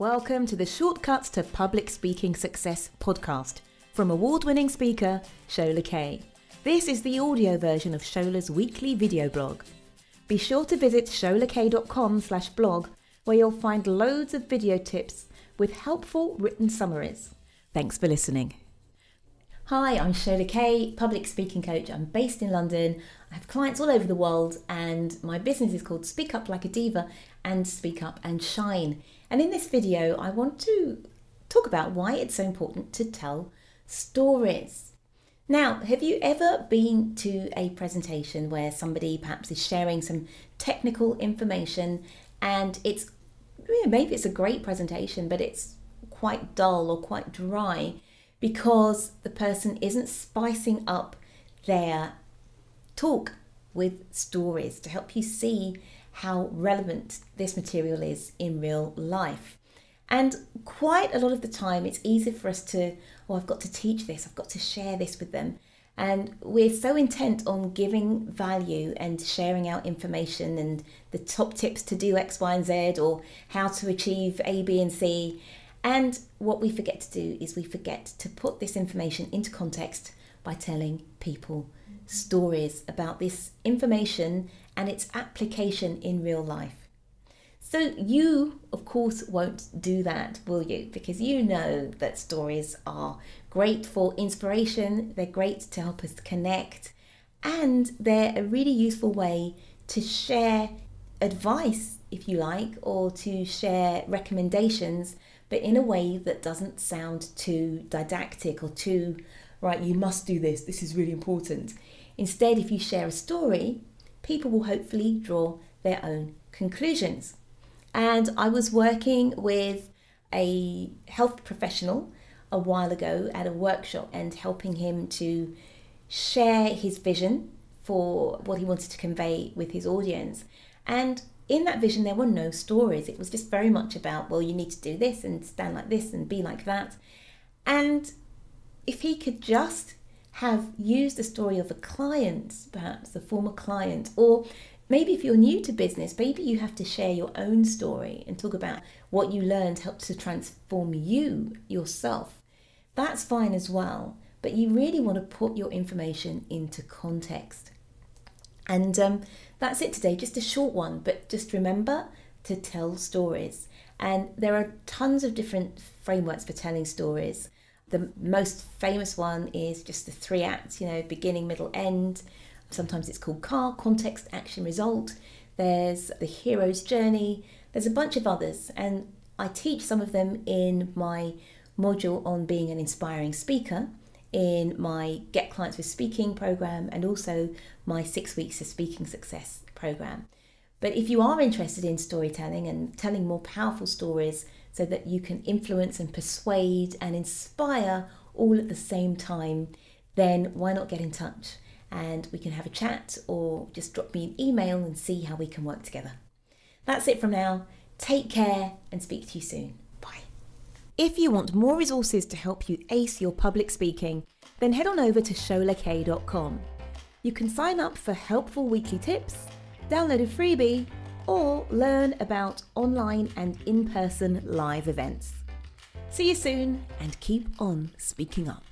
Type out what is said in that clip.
Welcome to the Shortcuts to Public Speaking Success podcast from award winning speaker Shola Kaye. This is the audio version of Shola's weekly video blog. Be sure to visit sholakaye.com slash blog where you'll find loads of video tips with helpful written summaries. Thanks for listening. Hi, I'm Shola Kaye, public speaking coach. I'm based in London. I have clients all over the world, and my business is called Speak Up Like a Diva and Speak Up and Shine. And in this video, I want to talk about why it's so important to tell stories. Now, have you ever been to a presentation where somebody perhaps is sharing some technical information and it's maybe it's a great presentation, but it's quite dull or quite dry because the person isn't spicing up their talk with stories to help you see how relevant this material is in real life. And quite a lot of the time, it's easy for us to, oh, I've got to teach this, I've got to share this with them. And we're so intent on giving value and sharing out information and the top tips to do X, Y, and Z or how to achieve A, B, and C. And what we forget to do is we forget to put this information into context by telling people mm-hmm. stories about this information and its application in real life. So, you, of course, won't do that, will you? Because you know that stories are great for inspiration, they're great to help us connect, and they're a really useful way to share advice, if you like, or to share recommendations, but in a way that doesn't sound too didactic or too, right, you must do this, this is really important. Instead, if you share a story, people will hopefully draw their own conclusions. And I was working with a health professional a while ago at a workshop and helping him to share his vision for what he wanted to convey with his audience. And in that vision, there were no stories. It was just very much about, well, you need to do this and stand like this and be like that. And if he could just have used the story of a client, perhaps a former client, or maybe if you're new to business, maybe you have to share your own story and talk about what you learned helped to transform you yourself. That's fine as well, but you really want to put your information into context. And um, that's it today, just a short one, but just remember to tell stories. And there are tons of different frameworks for telling stories. The most famous one is just the three acts, you know, beginning, middle, end. Sometimes it's called CAR, context, action, result. There's the hero's journey. There's a bunch of others, and I teach some of them in my module on being an inspiring speaker in my Get Clients with Speaking program and also my six weeks of speaking success program. But if you are interested in storytelling and telling more powerful stories, so that you can influence and persuade and inspire all at the same time, then why not get in touch and we can have a chat or just drop me an email and see how we can work together. That's it from now. Take care and speak to you soon. If you want more resources to help you ace your public speaking, then head on over to sholakaye.com. You can sign up for helpful weekly tips, download a freebie, or learn about online and in person live events. See you soon and keep on speaking up.